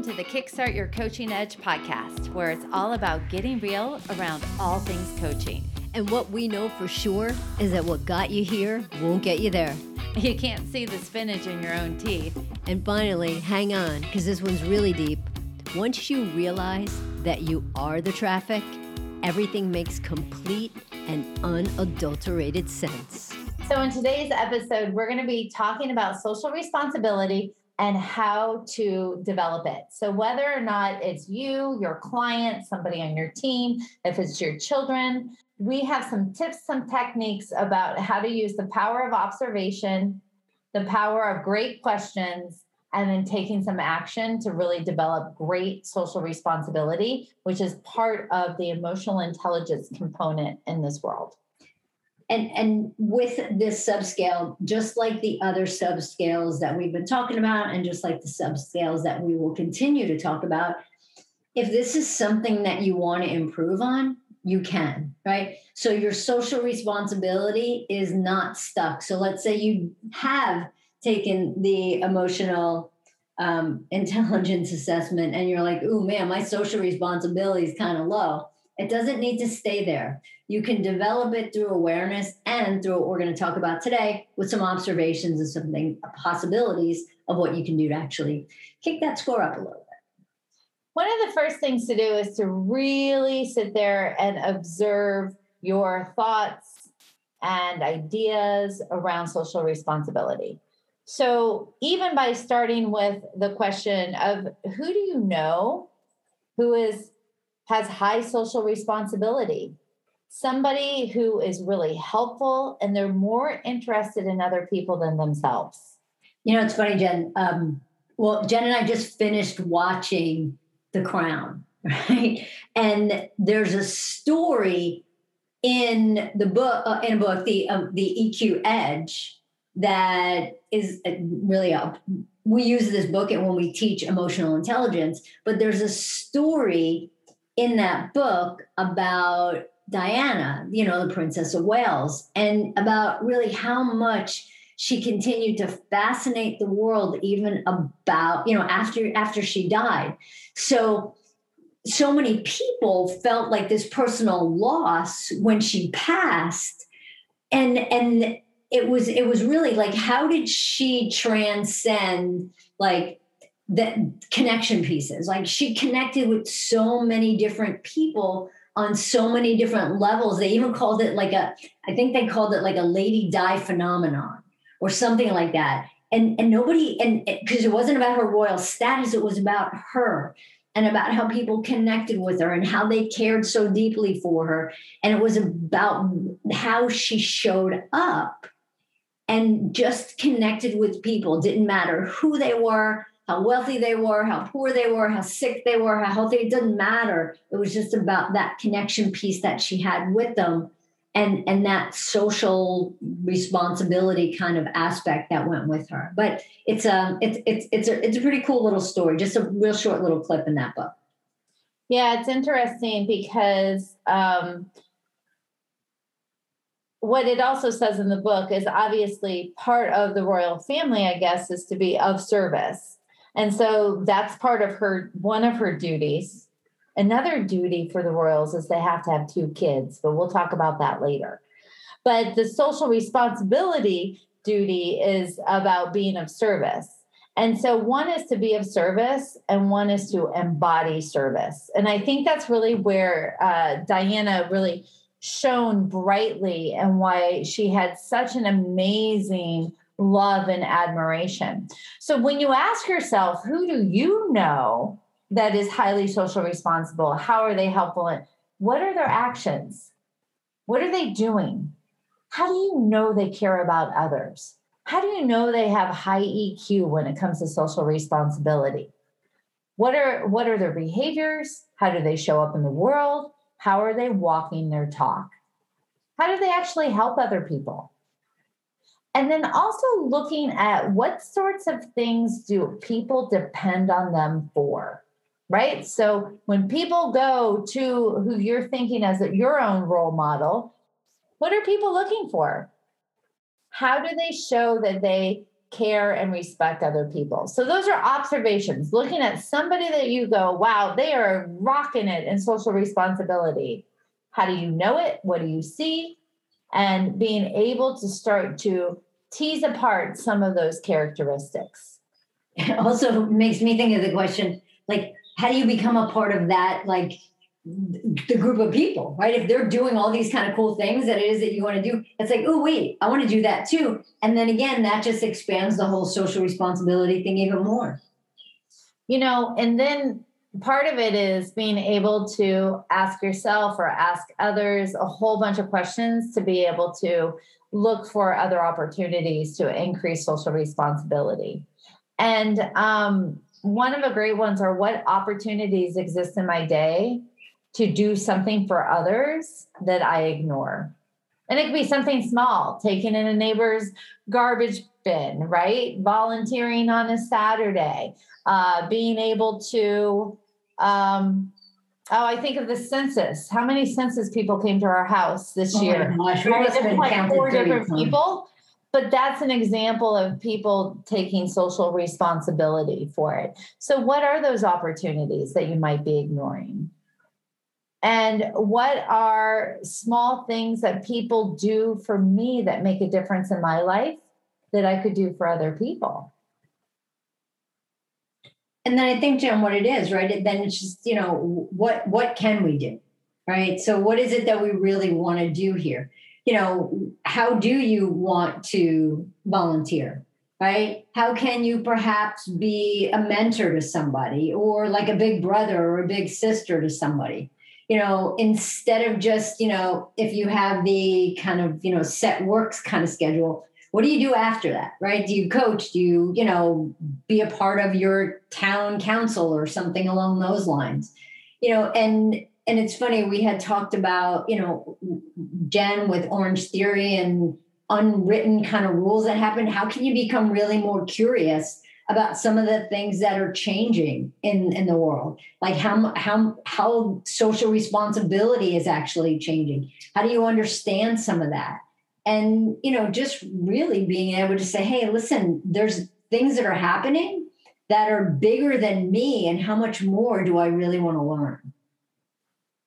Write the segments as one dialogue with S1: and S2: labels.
S1: Welcome to the Kickstart Your Coaching Edge podcast, where it's all about getting real around all things coaching.
S2: And what we know for sure is that what got you here won't get you there.
S1: You can't see the spinach in your own teeth.
S2: And finally, hang on, because this one's really deep. Once you realize that you are the traffic, everything makes complete and unadulterated sense.
S1: So, in today's episode, we're going to be talking about social responsibility and how to develop it. So, whether or not it's you, your client, somebody on your team, if it's your children, we have some tips, some techniques about how to use the power of observation, the power of great questions, and then taking some action to really develop great social responsibility, which is part of the emotional intelligence component in this world
S3: and and with this subscale just like the other subscales that we've been talking about and just like the subscales that we will continue to talk about if this is something that you want to improve on you can right? So your social responsibility is not stuck. So let's say you have taken the emotional um, intelligence assessment and you're like oh man my social responsibility is kind of low it doesn't need to stay there. You can develop it through awareness and through what we're going to talk about today with some observations and some things, possibilities of what you can do to actually kick that score up a little bit.
S1: One of the first things to do is to really sit there and observe your thoughts and ideas around social responsibility. So, even by starting with the question of who do you know who is has high social responsibility, somebody who is really helpful and they're more interested in other people than themselves.
S3: You know, it's funny, Jen. Um, well, Jen and I just finished watching The Crown, right? And there's a story in the book, uh, in a book, the uh, the EQ Edge, that is uh, really a, we use this book when we teach emotional intelligence. But there's a story in that book about Diana, you know, the Princess of Wales, and about really how much she continued to fascinate the world even about, you know, after after she died. So so many people felt like this personal loss when she passed. And and it was it was really like how did she transcend like that connection pieces. Like she connected with so many different people on so many different levels. They even called it like a, I think they called it like a Lady Di phenomenon or something like that. And and nobody and because it wasn't about her royal status, it was about her and about how people connected with her and how they cared so deeply for her. And it was about how she showed up and just connected with people. Didn't matter who they were, how wealthy they were, how poor they were, how sick they were, how healthy. It doesn't matter. It was just about that connection piece that she had with them and and that social responsibility kind of aspect that went with her. But it's a um, it's it's it's a it's a pretty cool little story. Just a real short little clip in that book.
S1: Yeah, it's interesting because um, what it also says in the book is obviously part of the royal family, I guess, is to be of service. And so that's part of her, one of her duties. Another duty for the royals is they have to have two kids, but we'll talk about that later. But the social responsibility duty is about being of service. And so one is to be of service and one is to embody service. And I think that's really where uh, Diana really shone brightly and why she had such an amazing love and admiration. So when you ask yourself, who do you know that is highly social responsible? How are they helpful? And what are their actions? What are they doing? How do you know they care about others? How do you know they have high EQ when it comes to social responsibility? What are what are their behaviors? How do they show up in the world? How are they walking their talk? How do they actually help other people? And then also looking at what sorts of things do people depend on them for, right? So when people go to who you're thinking as your own role model, what are people looking for? How do they show that they care and respect other people. So those are observations. Looking at somebody that you go, wow, they are rocking it in social responsibility. How do you know it? What do you see? And being able to start to tease apart some of those characteristics.
S3: It also makes me think of the question like, how do you become a part of that? Like, the group of people, right? If they're doing all these kind of cool things that it is that you want to do, it's like, oh, wait, I want to do that too. And then again, that just expands the whole social responsibility thing even more.
S1: You know, and then part of it is being able to ask yourself or ask others a whole bunch of questions to be able to look for other opportunities to increase social responsibility. And um, one of the great ones are what opportunities exist in my day to do something for others that I ignore. And it could be something small, taking in a neighbor's garbage bin, right? Volunteering on a Saturday, uh, being able to, um, oh, I think of the census. How many census people came to our house this
S3: Oh
S1: year?
S3: gosh,
S1: Right?
S3: must have
S1: It's
S3: been
S1: like four different
S3: times.
S1: people. But that's an example of people taking social responsibility for it. So, what are those opportunities that you might be ignoring? And what are small things that people do for me that make a difference in my life that I could do for other people?
S3: And then I think, Jim, what it is, right? Then it's just, you know, what what can we do? Right. So what is it that we really want to do here? You know, how do you want to volunteer? Right? How can you perhaps be a mentor to somebody or like a big brother or a big sister to somebody? You know, instead of just, you know, if you have the kind of, you know, set works kind of schedule, what do you do after that? Right? Do you coach? Do you, you know, be a part of your town council or something along those lines you know and and it's funny we had talked about you know jen with Orangetheory and unwritten kind of rules that happen how can you become really more curious about some of the things that are changing in in the world like how how how social responsibility is actually changing how do you understand some of that and you know just really being able to say hey listen there's things that are happening that are bigger than me and how much more do i really want to learn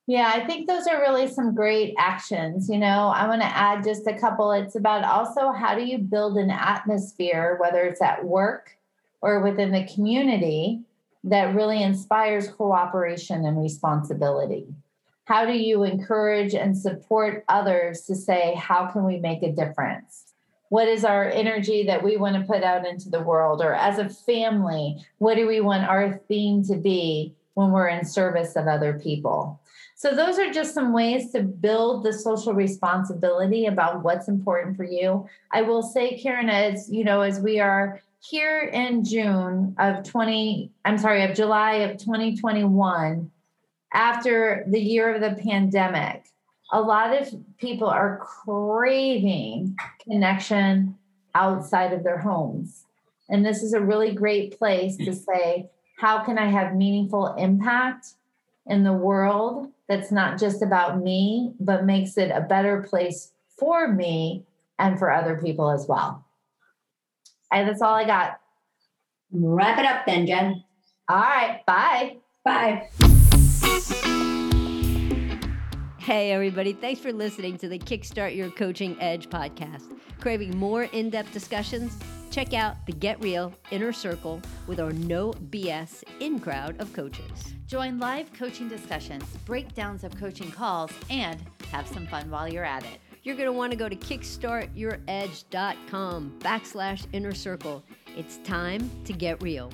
S1: Yeah, I think those are really some great actions. You know, I want to add just a couple. It's about also how do you build an atmosphere, whether it's at work or within the community, that really inspires cooperation and responsibility? How do you encourage and support others to say, how can we make a difference? What is our energy that we want to put out into the world? Or as a family, what do we want our theme to be when we're in service of other people? So those are just some ways to build the social responsibility about what's important for you. I will say, Karen, as you know, as we are here in June of 20, I'm sorry, of July of 2021, after the year of the pandemic, a lot of people are craving connection outside of their homes. And this is a really great place to say, how can I have meaningful impact in the world that's not just about me, but makes it a better place for me and for other people as well. And that's all I got.
S3: wrap it up then jen
S1: All right. Bye.
S3: bye
S2: Hey, everybody. Thanks for listening to the Kickstart Your Coaching Edge podcast. Craving more in depth discussions? Check out the Get Real Inner Circle with our no BS in crowd of coaches.
S4: Join live coaching discussions, breakdowns of coaching calls, and have some fun while you're at it.
S2: You're going to want to go to kickstartyouredge.com backslash inner circle. It's time to get real.